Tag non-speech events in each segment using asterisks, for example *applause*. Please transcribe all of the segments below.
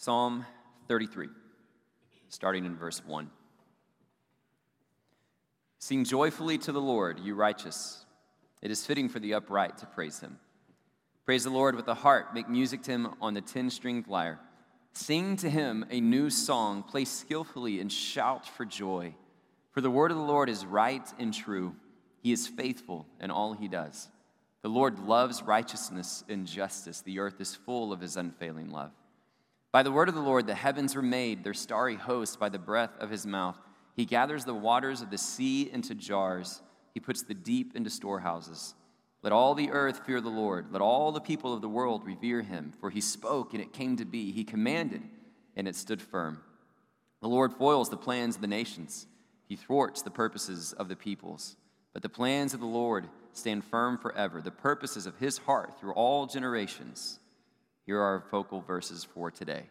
Psalm 33, starting in verse 1. Sing joyfully to the Lord, you righteous. It is fitting for the upright to praise him. Praise the Lord with the heart. Make music to him on the ten stringed lyre. Sing to him a new song. Play skillfully and shout for joy. For the word of the Lord is right and true. He is faithful in all he does. The Lord loves righteousness and justice. The earth is full of his unfailing love. By the word of the Lord, the heavens were made, their starry host by the breath of his mouth. He gathers the waters of the sea into jars, he puts the deep into storehouses. Let all the earth fear the Lord. Let all the people of the world revere him. For he spoke, and it came to be. He commanded, and it stood firm. The Lord foils the plans of the nations, he thwarts the purposes of the peoples. But the plans of the Lord stand firm forever, the purposes of his heart through all generations. Here are our focal verses for today.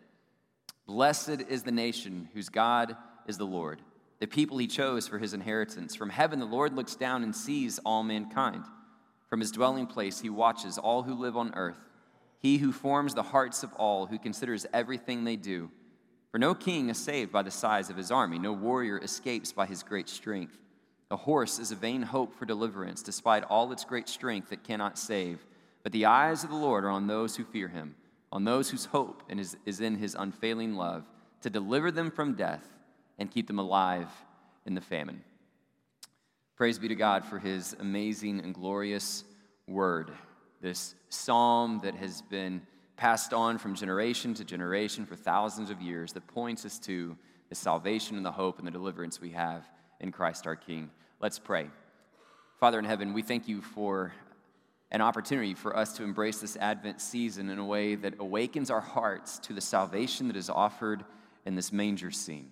Blessed is the nation whose God is the Lord, the people he chose for his inheritance. From heaven, the Lord looks down and sees all mankind. From his dwelling place, he watches all who live on earth. He who forms the hearts of all, who considers everything they do. For no king is saved by the size of his army, no warrior escapes by his great strength. A horse is a vain hope for deliverance, despite all its great strength, it cannot save. But the eyes of the Lord are on those who fear him, on those whose hope is in his unfailing love, to deliver them from death and keep them alive in the famine. Praise be to God for his amazing and glorious word, this psalm that has been passed on from generation to generation for thousands of years that points us to the salvation and the hope and the deliverance we have in Christ our King. Let's pray. Father in heaven, we thank you for an opportunity for us to embrace this Advent season in a way that awakens our hearts to the salvation that is offered in this manger scene.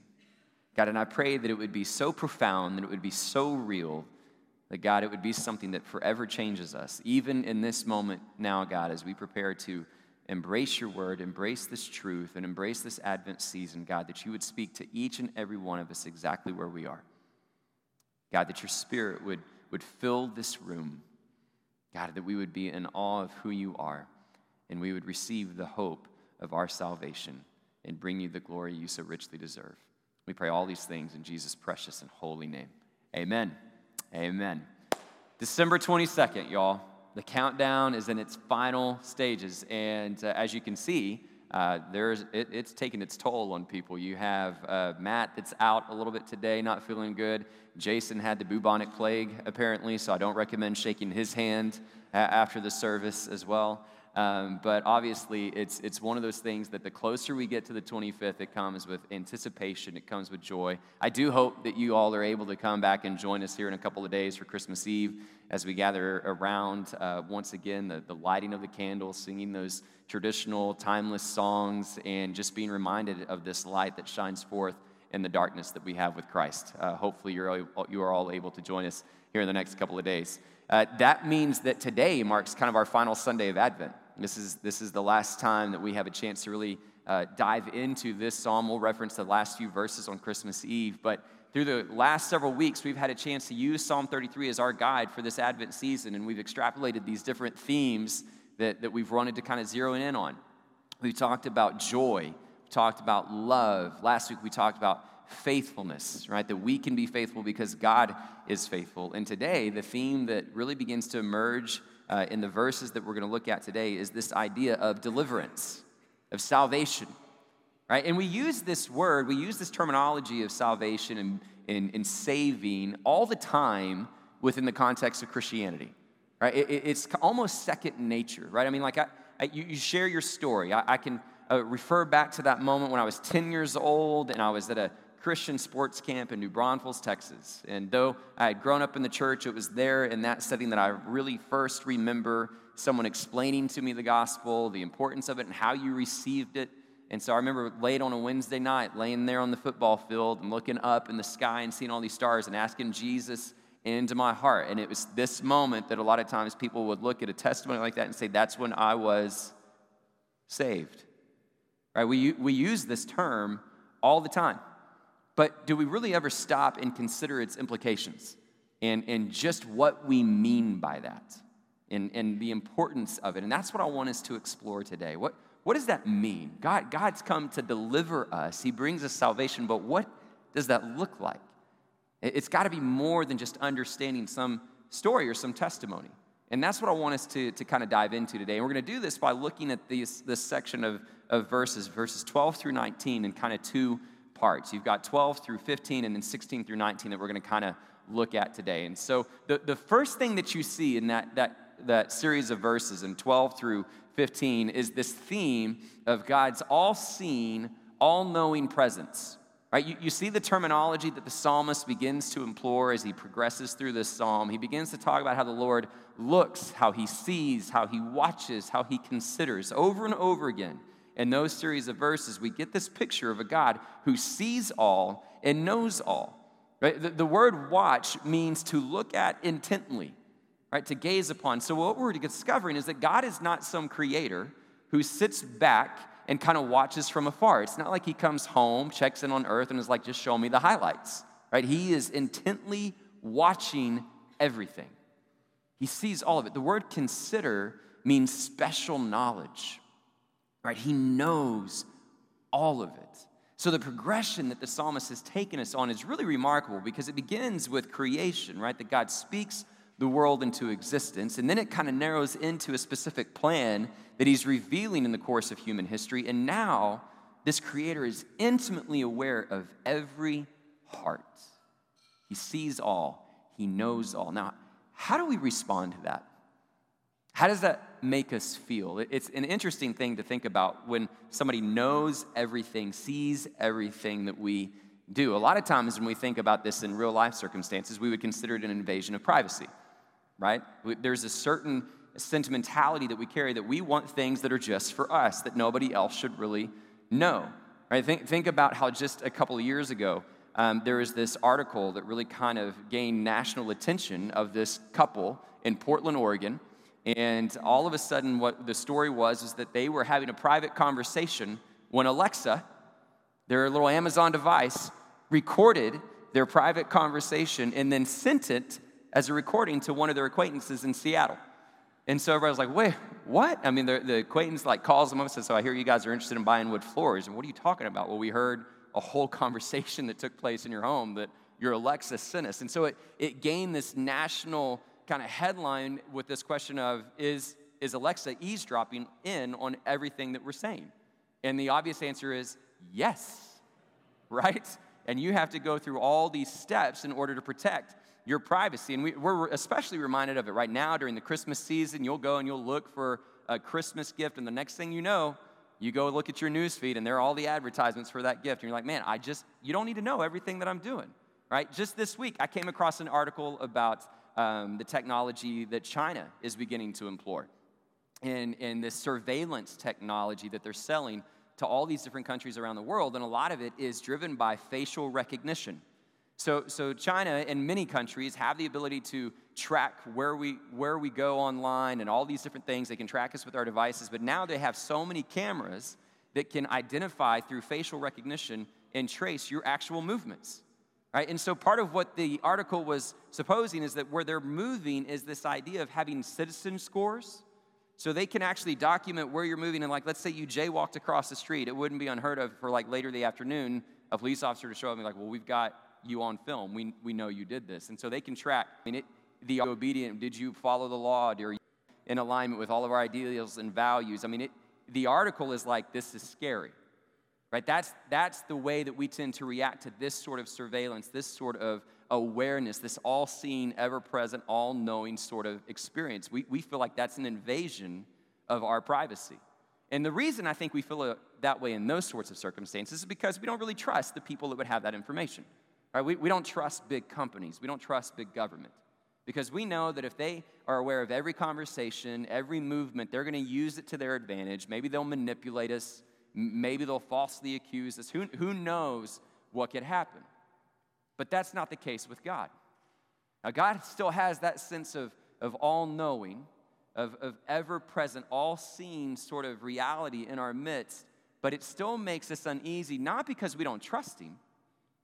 God, and I pray that it would be so profound, that it would be so real, that God, it would be something that forever changes us, even in this moment now, God, as we prepare to embrace your word, embrace this truth, and embrace this Advent season, God, that you would speak to each and every one of us exactly where we are. God, that your spirit would, would fill this room. God, that we would be in awe of who you are, and we would receive the hope of our salvation and bring you the glory you so richly deserve. We pray all these things in Jesus' precious and holy name. Amen. Amen. December 22nd, y'all. The countdown is in its final stages. And uh, as you can see, uh, there's, it, it's taking its toll on people. You have uh, Matt that's out a little bit today, not feeling good. Jason had the bubonic plague, apparently, so I don't recommend shaking his hand after the service as well. Um, but obviously, it's, it's one of those things that the closer we get to the 25th, it comes with anticipation, it comes with joy. I do hope that you all are able to come back and join us here in a couple of days for Christmas Eve as we gather around uh, once again the, the lighting of the candles, singing those traditional, timeless songs, and just being reminded of this light that shines forth in the darkness that we have with Christ. Uh, hopefully, you're, you are all able to join us here in the next couple of days. Uh, that means that today marks kind of our final Sunday of Advent. This is, this is the last time that we have a chance to really uh, dive into this psalm. We'll reference the last few verses on Christmas Eve, but through the last several weeks, we've had a chance to use Psalm 33 as our guide for this Advent season, and we've extrapolated these different themes that, that we've wanted to kind of zero in on. We talked about joy, we talked about love. Last week, we talked about faithfulness, right? That we can be faithful because God is faithful. And today, the theme that really begins to emerge uh, in the verses that we're going to look at today is this idea of deliverance, of salvation, right? And we use this word, we use this terminology of salvation and, and, and saving all the time within the context of Christianity, right? It, it's almost second nature, right? I mean, like, I, I, you, you, share your story. I, I can uh, refer back to that moment when I was 10 years old and I was at a Christian sports camp in New Braunfels, Texas. And though I had grown up in the church, it was there in that setting that I really first remember someone explaining to me the gospel, the importance of it, and how you received it. And so I remember late on a Wednesday night, laying there on the football field and looking up in the sky and seeing all these stars and asking Jesus into my heart. And it was this moment that a lot of times people would look at a testimony like that and say, That's when I was saved. Right? We, we use this term all the time. But do we really ever stop and consider its implications and, and just what we mean by that and, and the importance of it? And that's what I want us to explore today. What, what does that mean? God, God's come to deliver us, He brings us salvation, but what does that look like? It's got to be more than just understanding some story or some testimony. And that's what I want us to, to kind of dive into today. And we're going to do this by looking at these, this section of, of verses, verses 12 through 19, in kind of two parts. You've got 12 through 15 and then 16 through 19 that we're going to kind of look at today. And so the, the first thing that you see in that, that, that series of verses in 12 through 15 is this theme of God's all seeing, all knowing presence. Right? You, you see the terminology that the psalmist begins to implore as he progresses through this psalm. He begins to talk about how the Lord looks, how he sees, how he watches, how he considers over and over again. In those series of verses, we get this picture of a God who sees all and knows all. Right? The, the word watch means to look at intently, right? To gaze upon. So, what we're discovering is that God is not some creator who sits back and kind of watches from afar. It's not like he comes home, checks in on earth, and is like, just show me the highlights, right? He is intently watching everything. He sees all of it. The word consider means special knowledge, right? He knows all of it. So the progression that the psalmist has taken us on is really remarkable because it begins with creation, right? That God speaks the world into existence, and then it kind of narrows into a specific plan that he's revealing in the course of human history. And now this creator is intimately aware of every heart. He sees all, he knows all. Now, how do we respond to that? How does that make us feel? It's an interesting thing to think about when somebody knows everything, sees everything that we do. A lot of times when we think about this in real life circumstances, we would consider it an invasion of privacy, right? There's a certain sentimentality that we carry that we want things that are just for us, that nobody else should really know, right? Think, think about how just a couple of years ago, um, there was this article that really kind of gained national attention of this couple in Portland, Oregon and all of a sudden, what the story was is that they were having a private conversation when Alexa, their little Amazon device, recorded their private conversation and then sent it as a recording to one of their acquaintances in Seattle. And so everybody was like, wait, what? I mean, the, the acquaintance like calls them up and says, so I hear you guys are interested in buying wood floors. And what are you talking about? Well, we heard a whole *laughs* conversation that took place in your home that your Alexa sent us. And so it, it gained this national kind of headline with this question of is, is Alexa eavesdropping in on everything that we're saying? And the obvious answer is yes, *laughs* right? And you have to go through all these steps in order to protect your privacy. And we, are especially reminded of it right now during the Christmas season. You'll go and you'll look for a Christmas gift, and the next thing you know, you go look at your news feed, and there are all the advertisements for that gift. And you're like, man, I just, you don't need to know everything that I'm doing, right? Just this week, I came across an article about um, the technology that China is beginning to employ and, and this surveillance technology that they're selling to all these different countries around the world. And a lot of it is driven by facial recognition. So, so China and many countries have the ability to track where we, where we go online and all these different things. They can track us with our devices, but now they have so many cameras that can identify through facial recognition and trace your actual movements. Right? And so part of what the article was supposing is that where they're moving is this idea of having citizen scores. So they can actually document where you're moving. And like, let's say you jaywalked across the street. It wouldn't be unheard of for like later in the afternoon, a police officer to show up and be like, well, we've got you on film. We, we know you did this. And so they can track. I mean, it, the obedient, did you follow the law? Are you in alignment with all of our ideals and values? I mean, it, the article is like, this is scary right? That's that's the way that we tend to react to this sort of surveillance this sort of awareness this all-seeing ever-present all-knowing sort of experience. We, we feel like that's an invasion of our privacy. And the reason i think we feel that way in those sorts of circumstances is because we don't really trust the people that would have that information right? We, we don't trust big companies. We don't trust big government. Because we know that if they are aware of every conversation every movement they're going to use it to their advantage. Maybe they'll manipulate us Maybe they'll falsely accuse us. Who, who knows what could happen? But that's not the case with God. Now, God still has that sense of, of all knowing, of, of ever present, all seeing sort of reality in our midst, but it still makes us uneasy, not because we don't trust Him,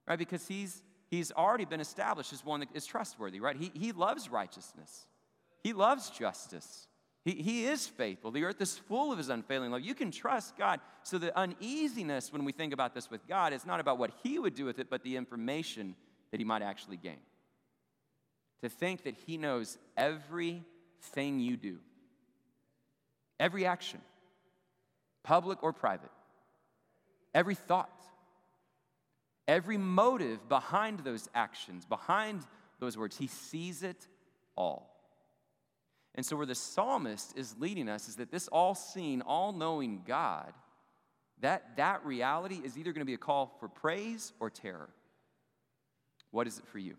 right? Because He's, he's already been established as one that is trustworthy, right? He, he loves righteousness, He loves justice. He, he is faithful. The earth is full of his unfailing love. You can trust God. So the uneasiness when we think about this with God is not about what he would do with it, but the information that he might actually gain. To think that he knows everything you do, every action, public or private, every thought, every motive behind those actions, behind those words, he sees it all. And so, where the psalmist is leading us is that this all seeing, all knowing God, that, that reality is either going to be a call for praise or terror. What is it for you?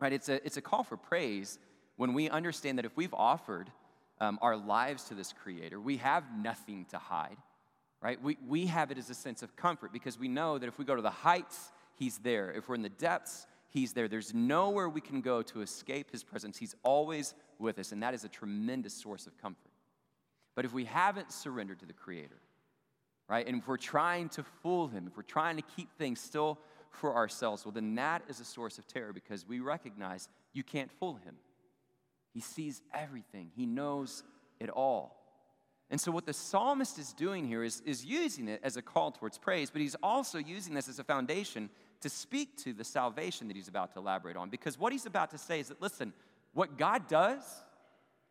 Right? It's a, it's a call for praise when we understand that if we've offered um, our lives to this Creator, we have nothing to hide. Right? We, we have it as a sense of comfort because we know that if we go to the heights, He's there. If we're in the depths, He's there. There's nowhere we can go to escape His presence. He's always with us, and that is a tremendous source of comfort. But if we haven't surrendered to the Creator, right, and if we're trying to fool Him, if we're trying to keep things still for ourselves, well, then that is a source of terror because we recognize you can't fool Him. He sees everything, He knows it all. And so, what the psalmist is doing here is, is using it as a call towards praise, but he's also using this as a foundation to speak to the salvation that he's about to elaborate on. Because what he's about to say is that, listen, what God does,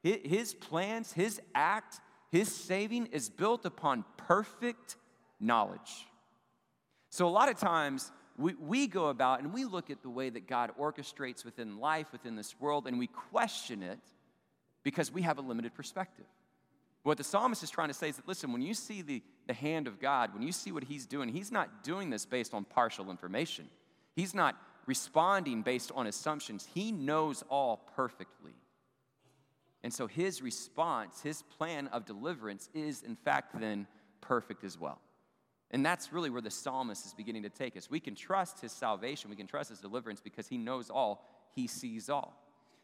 his plans, his act, his saving is built upon perfect knowledge. So, a lot of times, we, we go about and we look at the way that God orchestrates within life, within this world, and we question it because we have a limited perspective. What the psalmist is trying to say is that, listen, when you see the, the hand of God, when you see what he's doing, he's not doing this based on partial information. He's not responding based on assumptions. He knows all perfectly. And so his response, his plan of deliverance is, in fact, then perfect as well. And that's really where the psalmist is beginning to take us. We can trust his salvation, we can trust his deliverance because he knows all, he sees all.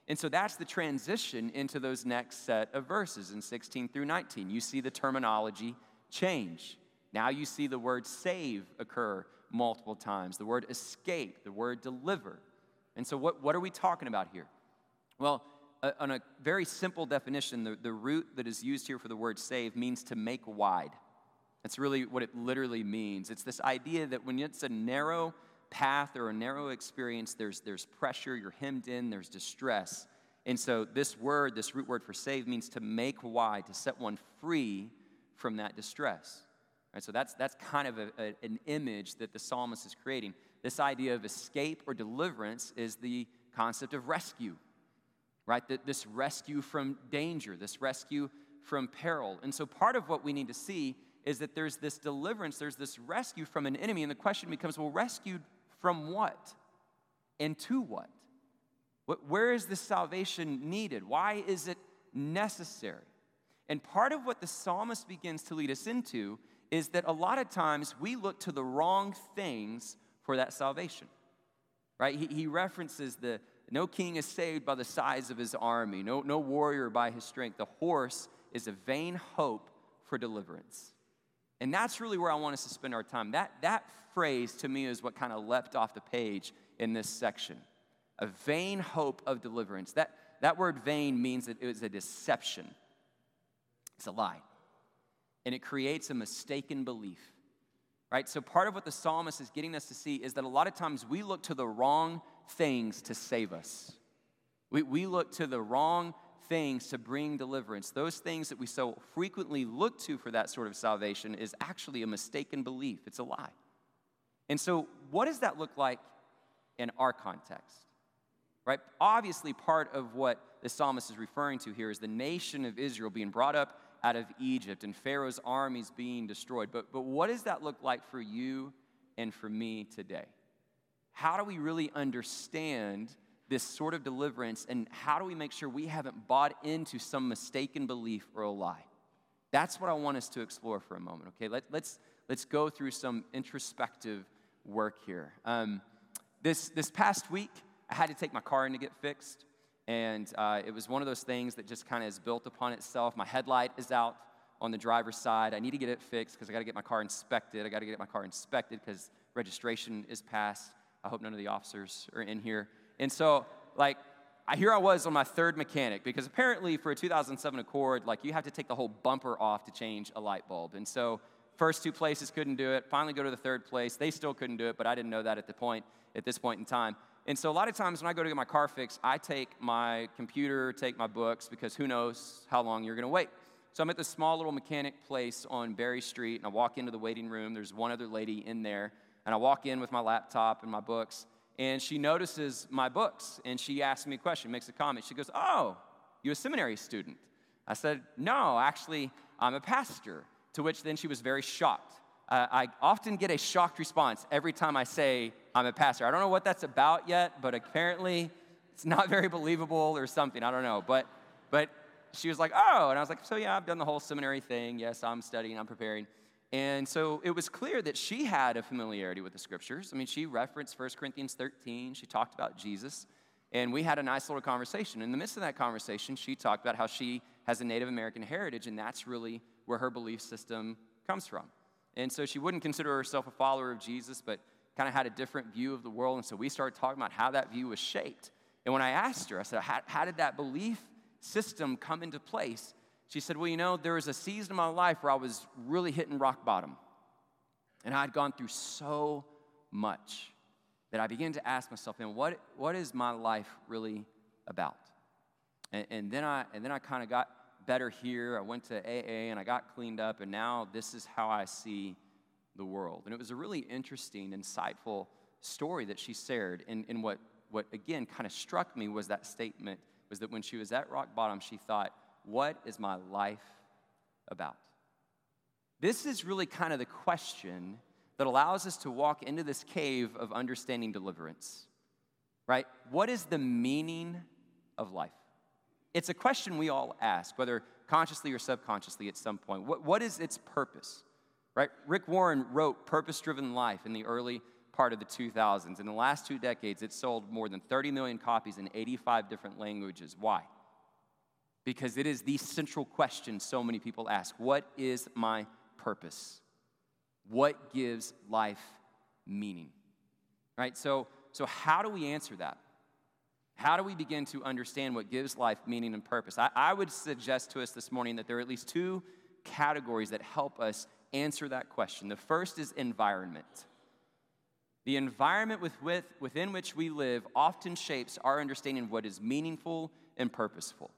And so that's the transition into those next set of verses in 16 through 19. You see the terminology change. Now you see the word save occur multiple times, the word escape, the word deliver. And so, what, what are we talking about here? Well, uh, on a very simple definition, the, the root that is used here for the word save means to make wide. That's really what it literally means. It's this idea that when it's a narrow path or a narrow experience, there's, there's pressure, you're hemmed in, there's distress. And so, this word, this root word for save, means to make wide, to set one free from that distress. Right, so that's, that's kind of a, a, an image that the psalmist is creating. This idea of escape or deliverance is the concept of rescue, right? That this rescue from danger, this rescue from peril. And so part of what we need to see is that there's this deliverance, there's this rescue from an enemy. And the question becomes well, rescued from what? And to what? Where is this salvation needed? Why is it necessary? And part of what the psalmist begins to lead us into is that a lot of times we look to the wrong things for that salvation. Right? He, he references the no king is saved by the size of his army, no, no warrior by his strength. The horse is a vain hope for deliverance. And that's really where I want us to spend our time. That, that phrase to me is what kind of leapt off the page in this section a vain hope of deliverance. That, that word vain means that it was a deception, it's a lie and it creates a mistaken belief. Right? So, part of what the psalmist is getting us to see is that a lot of times we look to the wrong things to save us. We, we look to the wrong things to bring deliverance. Those things that we so frequently look to for that sort of salvation is actually a mistaken belief, it's a lie. And so, what does that look like in our context? Right? Obviously, part of what the psalmist is referring to here is the nation of Israel being brought up out of Egypt and Pharaoh's armies being destroyed. But, but what does that look like for you and for me today? How do we really understand this sort of deliverance and how do we make sure we haven't bought into some mistaken belief or a lie? That's what I want us to explore for a moment, okay? Let, let's, let's go through some introspective work here. Um, this, this past week, I had to take my car in to get fixed. And uh, it was one of those things that just kind of is built upon itself. My headlight is out on the driver's side. I need to get it fixed because I got to get my car inspected. I got to get my car inspected because registration is passed. I hope none of the officers are in here. And so, like, I, here I was on my third mechanic because apparently for a 2007 Accord, like you have to take the whole bumper off to change a light bulb. And so first two places couldn't do it. Finally go to the third place. They still couldn't do it, but I didn't know that at the point at this point in time. And so a lot of times when I go to get my car fixed, I take my computer, take my books because who knows how long you're going to wait. So I'm at this small little mechanic place on Berry Street, and I walk into the waiting room. There's one other lady in there, and I walk in with my laptop and my books, and she notices my books, and she asks me a question, makes a comment. She goes, "Oh, you a seminary student?" I said, "No, actually, I'm a pastor." To which then she was very shocked. Uh, I often get a shocked response every time I say I'm a pastor. I don't know what that's about yet, but apparently it's not very believable or something. I don't know, but but she was like, oh. And I was like, so yeah, I've done the whole seminary thing. Yes, I'm studying, I'm preparing. And so it was clear that she had a familiarity with the scriptures. I mean, she referenced 1 Corinthians 13, she talked about Jesus, and we had a nice little conversation. In the midst of that conversation, she talked about how she has a Native American heritage, and that's really where her belief system comes from. And so she wouldn't consider herself a follower of Jesus, but kind of had a different view of the world. And so we started talking about how that view was shaped. And when I asked her, I said, How, how did that belief system come into place, she said, Well, you know, there was a season of my life where I was really hitting rock bottom. And I'd gone through so much that I began to ask myself, man, what, what is my life really about? And, and then I, and then I kind of got better here. I went to AA and I got cleaned up, and now this is how I see the world. And it was a really interesting, insightful story that she shared. And, and what, what, again, kind of struck me was that statement was that when she was at rock bottom, she thought, What is my life about? This is really kind of the question that allows us to walk into this cave of understanding deliverance, right? What is the meaning of life? It's a question we all ask, whether consciously or subconsciously at some point. What, what is its purpose? Right? Rick Warren wrote Purpose Driven Life in the early part of the 2000s. In the last two decades, it sold more than 30 million copies in 85 different languages. Why? Because it is the central question so many people ask What is my purpose? What gives life meaning? Right? So, so how do we answer that? How do we begin to understand what gives life meaning and purpose? I, I would suggest to us this morning that there are at least two categories that help us answer that question. The first is environment. The environment with, with, within which we live often shapes our understanding of what is meaningful and purposeful.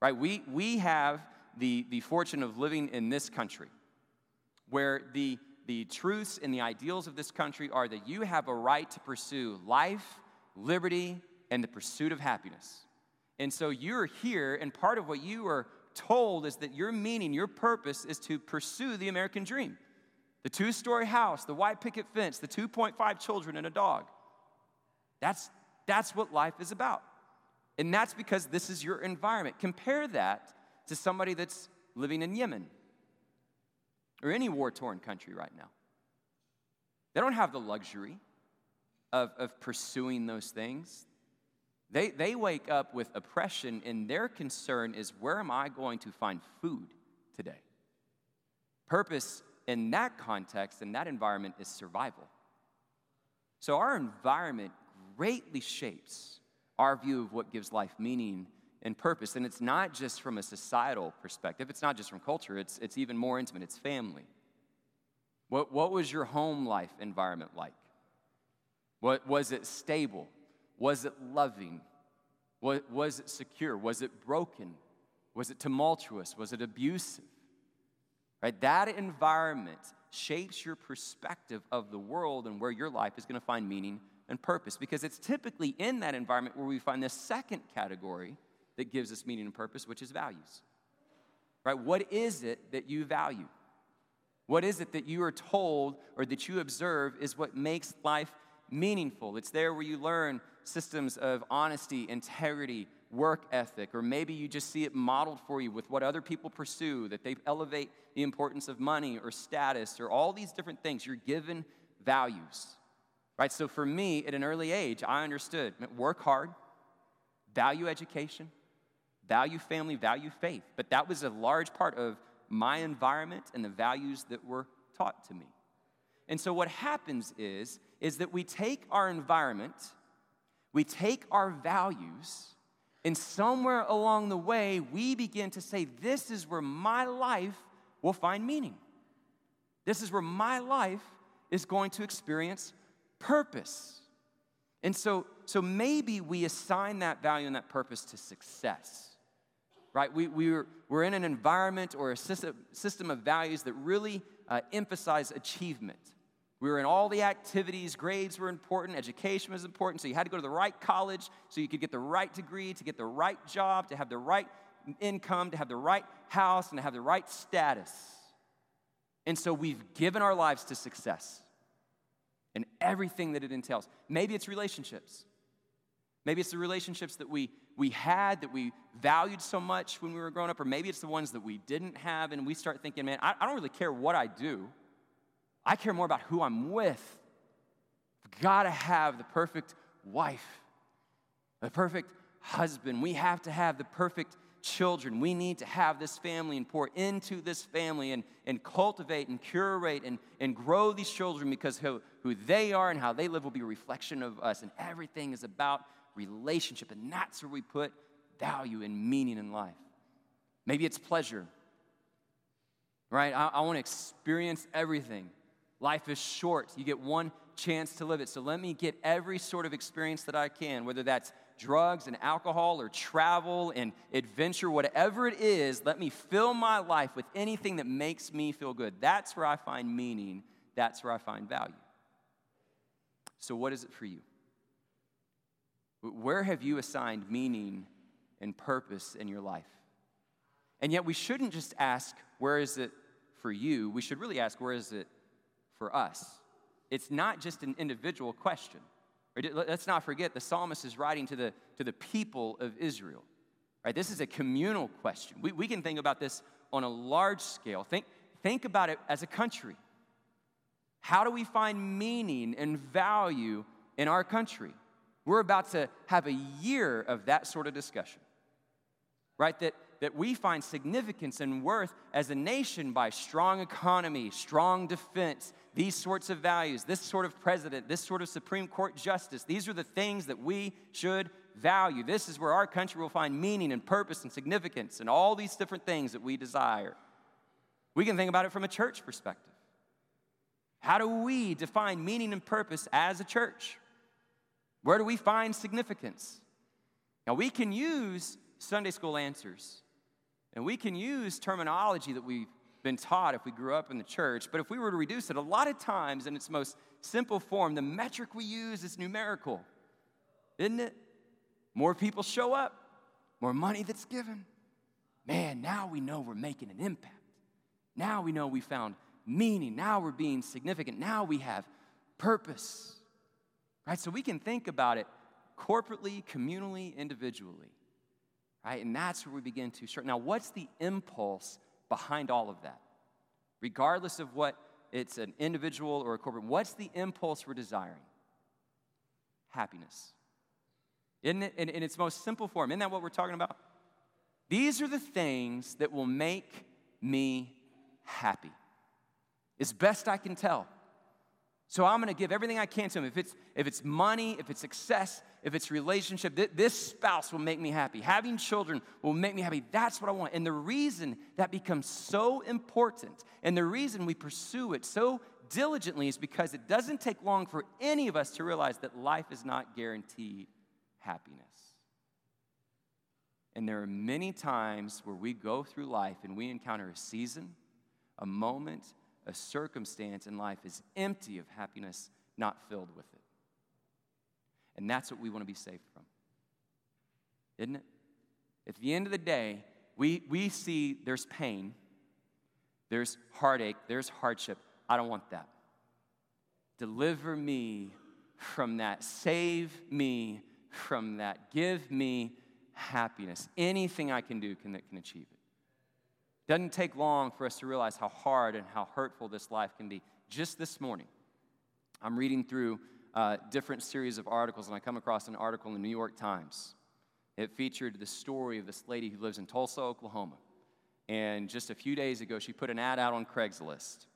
Right? We, we have the, the fortune of living in this country where the, the truths and the ideals of this country are that you have a right to pursue life, liberty, and the pursuit of happiness. And so you're here, and part of what you are told is that your meaning, your purpose is to pursue the American dream the two story house, the white picket fence, the 2.5 children, and a dog. That's, that's what life is about. And that's because this is your environment. Compare that to somebody that's living in Yemen or any war torn country right now. They don't have the luxury of, of pursuing those things. They, they wake up with oppression, and their concern is where am I going to find food today? Purpose in that context, in that environment, is survival. So our environment greatly shapes our view of what gives life meaning and purpose. And it's not just from a societal perspective, it's not just from culture, it's, it's even more intimate, it's family. What, what was your home life environment like? What, was it stable? Was it loving? Was, it secure? Was it broken? Was it tumultuous? Was it abusive? Right? That environment shapes your perspective of the world and where your life is going to find meaning and purpose because it's typically in that environment where we find the second category that gives us meaning and purpose, which is values. Right? What is it that you value? What is it that you are told or that you observe is what makes life meaningful? It's there where you learn systems of honesty, integrity, work ethic, or maybe you just see it modeled for you with what other people pursue, that they elevate the importance of money or status or all these different things. You're given values, right? So for me, at an early age, I understood work hard, value education, value family, value faith. But that was a large part of my environment and the values that were taught to me. And so what happens is, is that we take our environment, we take our values, And somewhere along the way, we begin to say, This is where my life will find meaning. This is where my life is going to experience purpose. And so, so maybe we assign that value and that purpose to success, right? We, we're, we're in an environment or a system, system of values that really uh, emphasize achievement. We were in all the activities, grades were important, education was important, so you had to go to the right college so you could get the right degree, to get the right job, to have the right income, to have the right house, and to have the right status. And so we've given our lives to success and everything that it entails. Maybe it's relationships. Maybe it's the relationships that we, we had that we valued so much when we were growing up, or maybe it's the ones that we didn't have, and we start thinking, man, I, I don't really care what I do. I care more about who I'm with. I've got to have the perfect wife, the perfect husband. We have to have the perfect children. We need to have this family and pour into this family and, and cultivate and curate and, and grow these children because who, who they are and how they live will be a reflection of us. And everything is about relationship. And that's where we put value and meaning in life. Maybe it's pleasure, right? I, I want to experience everything. Life is short. You get one chance to live it. So let me get every sort of experience that I can, whether that's drugs and alcohol or travel and adventure, whatever it is, let me fill my life with anything that makes me feel good. That's where I find meaning. That's where I find value. So, what is it for you? Where have you assigned meaning and purpose in your life? And yet, we shouldn't just ask, where is it for you? We should really ask, where is it for us. It's not just an individual question. Let's not forget the psalmist is writing to the, to the people of Israel. Right? This is a communal question. We, we can think about this on a large scale. Think, think about it as a country. How do we find meaning and value in our country? We're about to have a year of that sort of discussion. Right? That that we find significance and worth as a nation by strong economy, strong defense, these sorts of values, this sort of president, this sort of Supreme Court justice. These are the things that we should value. This is where our country will find meaning and purpose and significance and all these different things that we desire. We can think about it from a church perspective. How do we define meaning and purpose as a church? Where do we find significance? Now, we can use Sunday school answers and we can use terminology that we've been taught if we grew up in the church, but if we were to reduce it, a lot of times in its most simple form, the metric we use is numerical, isn't it? More people show up, more money that's given. Man, now we know we're making an impact. Now we know we found meaning. Now we're being significant. Now we have purpose. Right? So we can think about it corporately, communally, individually. Right? And that's where we begin to start. Now, what's the impulse behind all of that? Regardless of what it's an individual or a corporate, what's the impulse we're desiring? Happiness. Isn't it in, in its most simple form? Isn't that what we're talking about? These are the things that will make me happy. As best I can tell. So I'm going to give everything I can to him. If it's, if it's money, if it's success, if it's relationship, th- this spouse will make me happy. Having children will make me happy. That's what I want. And the reason that becomes so important and the reason we pursue it so diligently is because it doesn't take long for any of us to realize that life is not guaranteed happiness. And there are many times where we go through life and we encounter a season, a moment, a circumstance in life is empty of happiness, not filled with it. And that's what we want to be saved from. Isn't it? At the end of the day, we, we see there's pain, there's heartache, there's hardship. I don't want that. Deliver me from that. Save me from that. Give me happiness. Anything I can do can, that can achieve it. Doesn't take long for us to realize how hard and how hurtful this life can be. Just this morning, I'm reading through uh, different series of articles, and I come across an article in the New York Times. It featured the story of this lady who lives in Tulsa, Oklahoma. And just a few days ago, she put an ad out on Craigslist.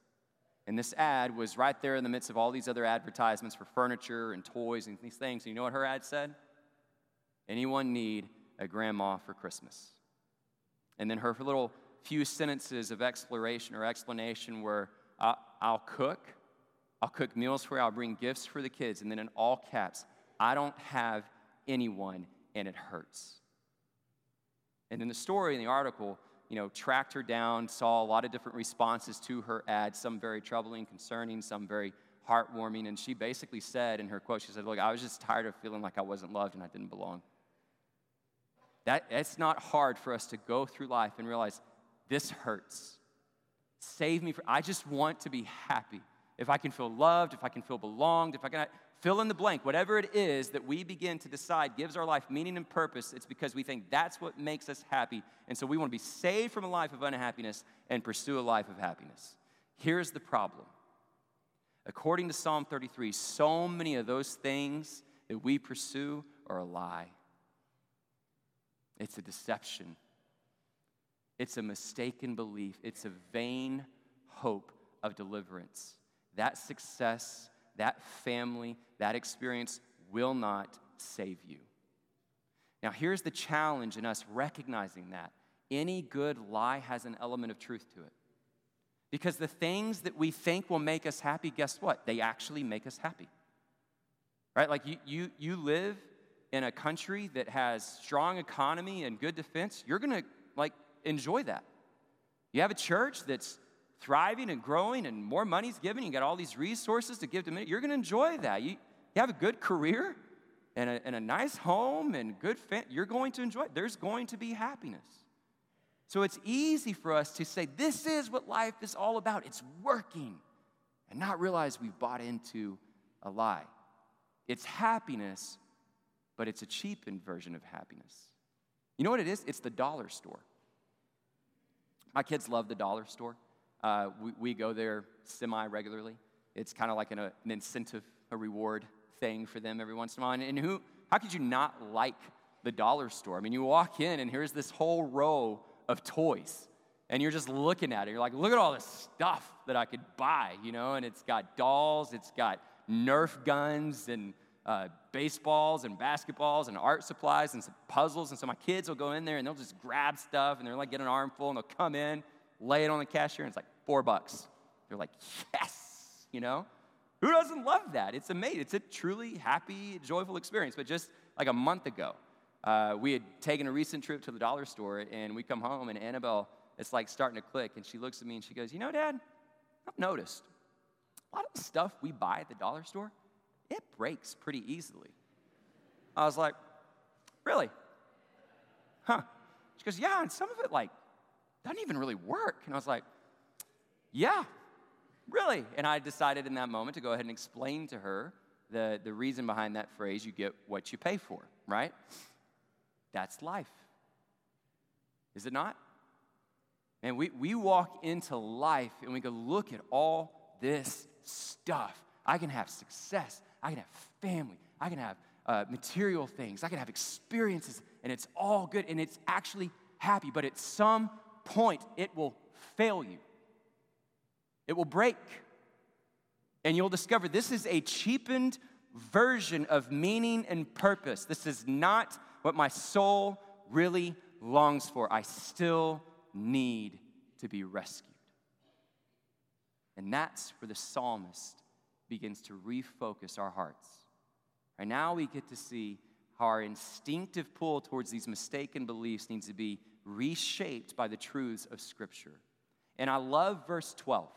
And this ad was right there in the midst of all these other advertisements for furniture and toys and these things. And you know what her ad said? Anyone need a grandma for Christmas. And then her little few sentences of exploration or explanation were I'll, cook, I'll cook meals for you, I'll bring gifts for the kids. And then in all caps, I don't have anyone and it hurts. And in the story, in the article, you know, tracked her down, saw a lot of different responses to her ad, some very troubling, concerning, some very heartwarming. And she basically said in her quote, she said, Look, I was just tired of feeling like I wasn't loved and I didn't belong. That, it's not hard for us to go through life and realize this hurts. Save me. For, I just want to be happy. If I can feel loved, if I can feel belonged, if I can fill in the blank, whatever it is that we begin to decide gives our life meaning and purpose, it's because we think that's what makes us happy. And so we want to be saved from a life of unhappiness and pursue a life of happiness. Here's the problem. According to Psalm 33, so many of those things that we pursue are a lie. It's a deception. It's a mistaken belief. It's a vain hope of deliverance. That success, that family, that experience will not save you. Now, here's the challenge in us recognizing that any good lie has an element of truth to it. Because the things that we think will make us happy, guess what? They actually make us happy. Right? Like you, you, you live in a country that has strong economy and good defense, you're going to enjoy that. You have a church that's thriving and growing and more money's given, you got all these resources to give to me, you're going to enjoy that. You, you have a good career and a, and a nice home and good you're going to enjoy it. There's going to be happiness. So it's easy for us to say, this is what life is all about. It's working, and not realize we've bought into a lie. It's happiness but it's a cheapened version of happiness. You know what it is? It's the dollar store. My kids love the dollar store. Uh, we, we, go there semi regularly. It's kind of like an, a, an, incentive, a reward thing for them every once in a while. And, and who, how could you not like the dollar store? I mean, you walk in and here's this whole row of toys. And you're just looking at it. You're like, look at all this stuff that I could buy, you know? And it's got dolls, it's got Nerf guns and uh, baseballs and basketballs and art supplies and some puzzles. And so my kids will go in there and they'll just grab stuff and they're like, get an armful and they'll come in, lay it on the cashier, and it's like four bucks. They're like, yes, you know? Who doesn't love that? It's amazing. It's a truly happy, joyful experience. But just like a month ago, uh, we had taken a recent trip to the dollar store and we come home and Annabelle, it's like starting to click. And she looks at me and she goes, You know, Dad, I've noticed a lot of the stuff we buy at the dollar store it breaks pretty easily. I was like, really? Huh. She goes, yeah, and some of it like doesn't even really work. And I was like, yeah, really? And I decided in that moment to go ahead and explain to her the, the reason behind that phrase, you get what you pay for, right? That's life. Is it not? And we, we walk into life and we go, look at all this stuff. I can have success. I can have family, I can have uh, material things, I can have experiences, and it's all good and it's actually happy. But at some point, it will fail you, it will break. And you'll discover this is a cheapened version of meaning and purpose. This is not what my soul really longs for. I still need to be rescued. And that's where the psalmist begins to refocus our hearts. Right now, we get to see how our instinctive pull towards these mistaken beliefs needs to be reshaped by the truths of Scripture. And I love verse 12.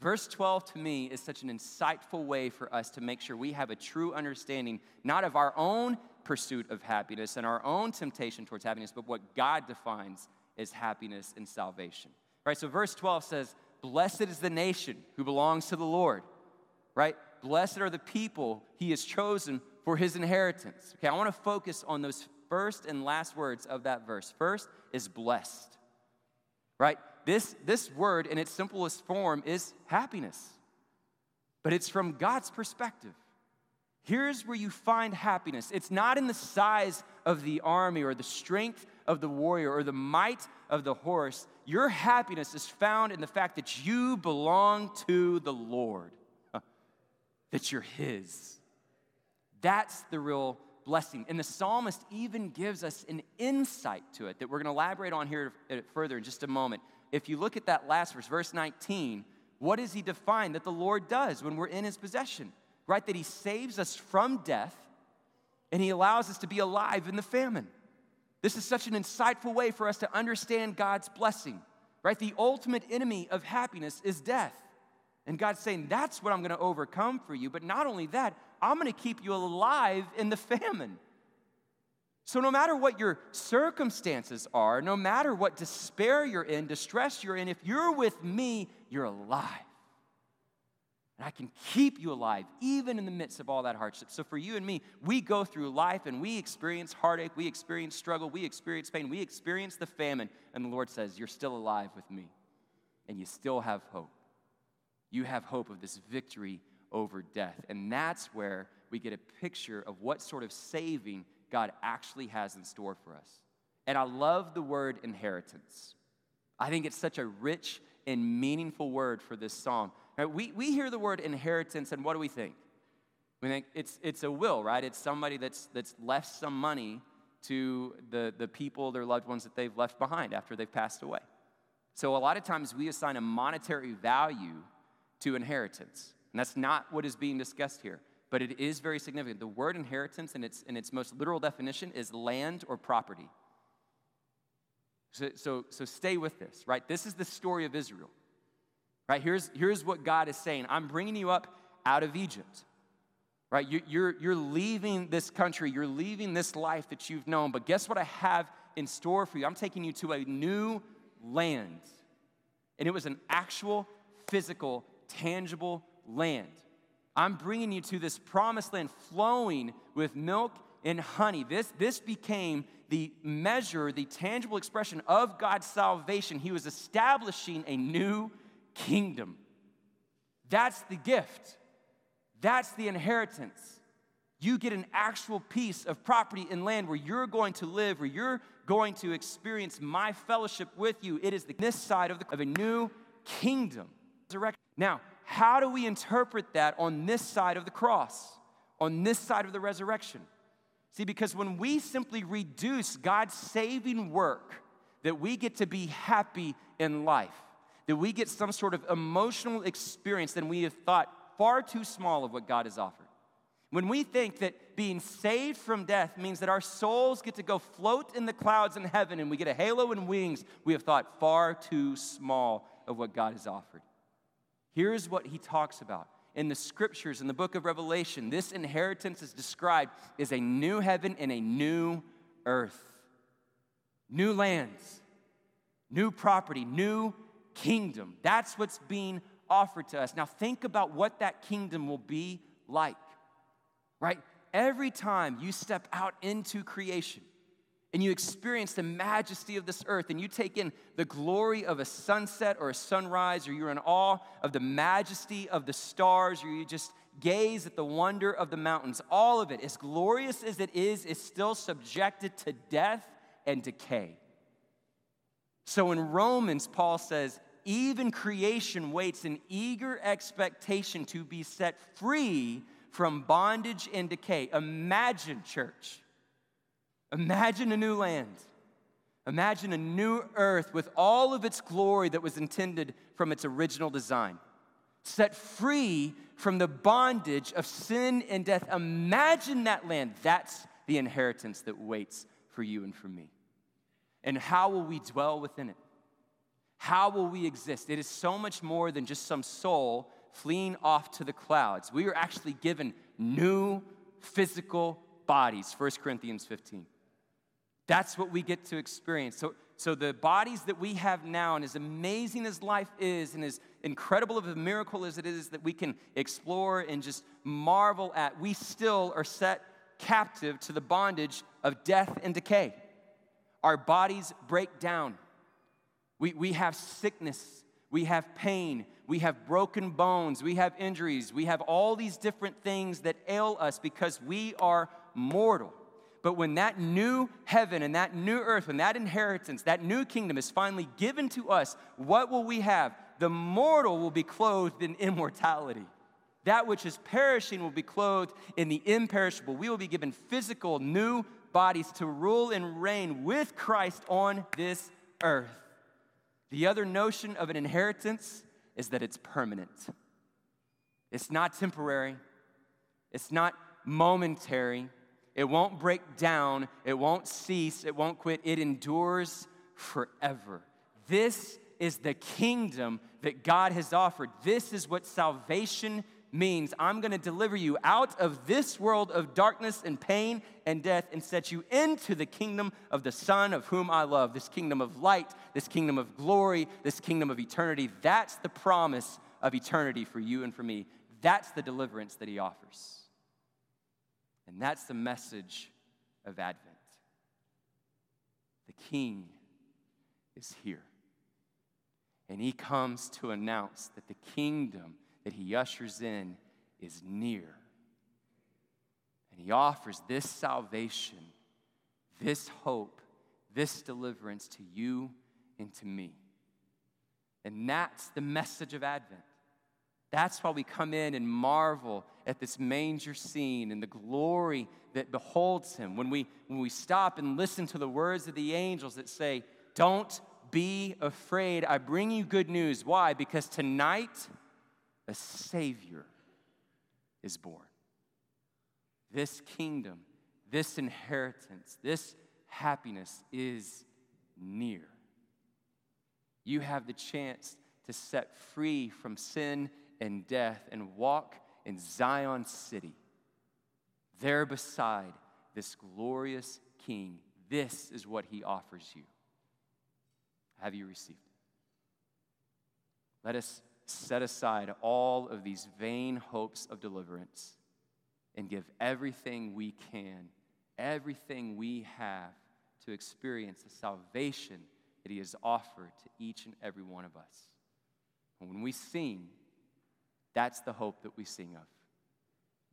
Verse 12 to me is such an insightful way for us to make sure we have a true understanding, not of our own pursuit of happiness and our own temptation towards happiness, but what God defines as happiness and salvation. Right? So, verse 12 says, Blessed is the nation who belongs to the Lord right? Blessed are the people he has chosen for his inheritance. Okay, I want to focus on those first and last words of that verse. First is blessed, right? This, this word in its simplest form is happiness, but it's from God's perspective. Here's where you find happiness. It's not in the size of the army or the strength of the warrior or the might of the horse. Your happiness is found in the fact that you belong to the Lord that you're His. That's the real blessing. And the psalmist even gives us an insight to it that we're going to elaborate on here further in just a moment. If you look at that last verse, verse 19, what does he define that the Lord does when we're in his possession? Right? That he saves us from death and he allows us to be alive in the famine. This is such an insightful way for us to understand God's blessing, right? The ultimate enemy of happiness is death. And God's saying, That's what I'm going to overcome for you. But not only that, I'm going to keep you alive in the famine. So, no matter what your circumstances are, no matter what despair you're in, distress you're in, if you're with me, you're alive. And I can keep you alive even in the midst of all that hardship. So, for you and me, we go through life and we experience heartache, we experience struggle, we experience pain, we experience the famine. And the Lord says, You're still alive with me, and you still have hope. You have hope of this victory over death. And that's where we get a picture of what sort of saving God actually has in store for us. And I love the word inheritance. I think it's such a rich and meaningful word for this psalm. Right? We, we hear the word inheritance, and what do we think? We think it's, it's a will, right? It's somebody that's, that's left some money to the, the people, their loved ones that they've left behind after they've passed away. So a lot of times we assign a monetary value to inheritance. And that's not what is being discussed here, but it is very significant. The word inheritance, in its, in its most literal definition, is land or property. So, so, so stay with this, right? This is the story of Israel, right? Here's, here's what God is saying I'm bringing you up out of Egypt, right? You, you're, you're leaving this country, you're leaving this life that you've known, but guess what I have in store for you? I'm taking you to a new land. And it was an actual physical tangible land. I'm bringing you to this promised land flowing with milk and honey. This, this became the measure, the tangible expression of God's salvation. He was establishing a new kingdom. That's the gift, that's the inheritance. You get an actual piece of property and land where you're going to live, where you're going to experience my fellowship with you. It is the, this side of, the, of a new kingdom. Now, how do we interpret that on this side of the cross, on this side of the resurrection? See, because when we simply reduce God's saving work, that we get to be happy in life, that we get some sort of emotional experience, then we have thought far too small of what God has offered. When we think that being saved from death means that our souls get to go float in the clouds in heaven and we get a halo and wings, we have thought far too small of what God has offered. Here's what he talks about. In the scriptures, in the book of Revelation, this inheritance is described as a new heaven and a new earth. New lands, new property, new kingdom. That's what's being offered to us. Now, think about what that kingdom will be like, right? Every time you step out into creation, and you experience the majesty of this earth and you take in the glory of a sunset or a sunrise or you're in awe of the majesty of the stars or you just gaze at the wonder of the mountains all of it as glorious as it is is still subjected to death and decay. So in romans paul says even creation waits in eager expectation to be set free from bondage and decay. Imagine church Imagine a new land. Imagine a new earth with all of its glory that was intended from its original design. Set free from the bondage of sin and death. Imagine that land. That's the inheritance that waits for you and for me. And how will we dwell within it? How will we exist? It is so much more than just some soul fleeing off to the clouds. We are actually given new physical bodies, 1 Corinthians 15. That's what we get to experience. So, so the bodies that we have now, and as amazing as life is, and as incredible of a miracle as it is that we can explore and just marvel at, we still are set captive to the bondage of death and decay. Our bodies break down. We, we have sickness, we have pain, we have broken bones, we have injuries, we have all these different things that ail us because we are mortal. But when that new heaven and that new earth and that inheritance, that new kingdom is finally given to us, what will we have? The mortal will be clothed in immortality. That which is perishing will be clothed in the imperishable. We will be given physical, new bodies to rule and reign with Christ on this earth. The other notion of an inheritance is that it's permanent. It's not temporary, it's not momentary. It won't break down, it won't cease, it won't quit. It endures forever. This is the kingdom that God has offered. This is what salvation means. I'm going to deliver you out of this world of darkness and pain and death and set you into the kingdom of the Son of whom I love, this kingdom of light, this kingdom of glory, this kingdom of eternity. That's the promise of eternity for you and for me. That's the deliverance that He offers. And that's the message of Advent. The King is here. And he comes to announce that the kingdom that he ushers in is near. And he offers this salvation, this hope, this deliverance to you and to me. And that's the message of Advent. That's why we come in and marvel at this manger scene and the glory that beholds him. When we, when we stop and listen to the words of the angels that say, Don't be afraid. I bring you good news. Why? Because tonight a Savior is born. This kingdom, this inheritance, this happiness is near. You have the chance to set free from sin and death and walk in Zion City, there beside this glorious King. This is what he offers you. Have you received it? Let us set aside all of these vain hopes of deliverance and give everything we can, everything we have to experience the salvation that He has offered to each and every one of us. And when we sing, that's the hope that we sing of.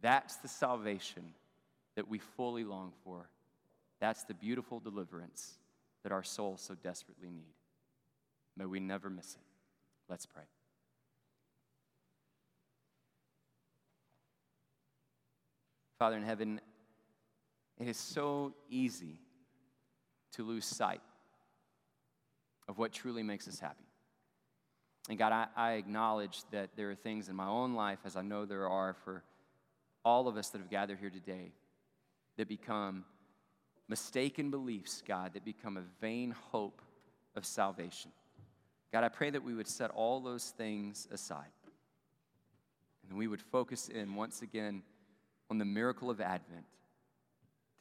That's the salvation that we fully long for. That's the beautiful deliverance that our souls so desperately need. May we never miss it. Let's pray. Father in heaven, it is so easy to lose sight of what truly makes us happy. And God, I, I, acknowledge that there are things in my own life, as I know there are for all of us that have gathered here today, that become mistaken beliefs, God, that become a vain hope of salvation. God, I pray that we would set all those things aside and we would focus in once again on the miracle of Advent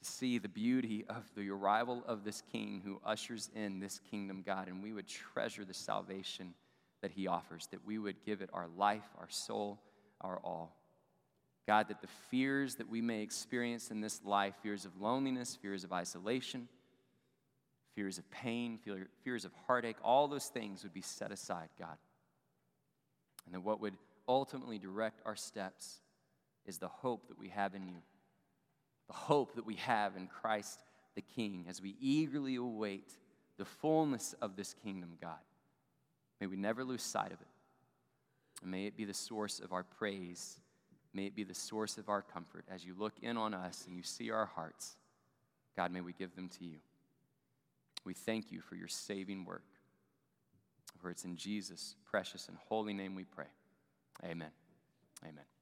to see the beauty of the arrival of this King who ushers in this kingdom, God, and we would treasure the salvation that He offers, that we would give it our life, our soul, our all. God, that the fears that we may experience in this life fears of loneliness, fears of isolation, fears of pain, fears of heartache all those things would be set aside, God. And that what would ultimately direct our steps is the hope that we have in you, the hope that we have in Christ the King as we eagerly await the fullness of this kingdom, God. May we never lose sight of it. And may it be the source of our praise. May it be the source of our comfort as you look in on us and you see our hearts. God, may we give them to you. We thank you for your saving work. For it's in Jesus' precious and holy name we pray. Amen. Amen.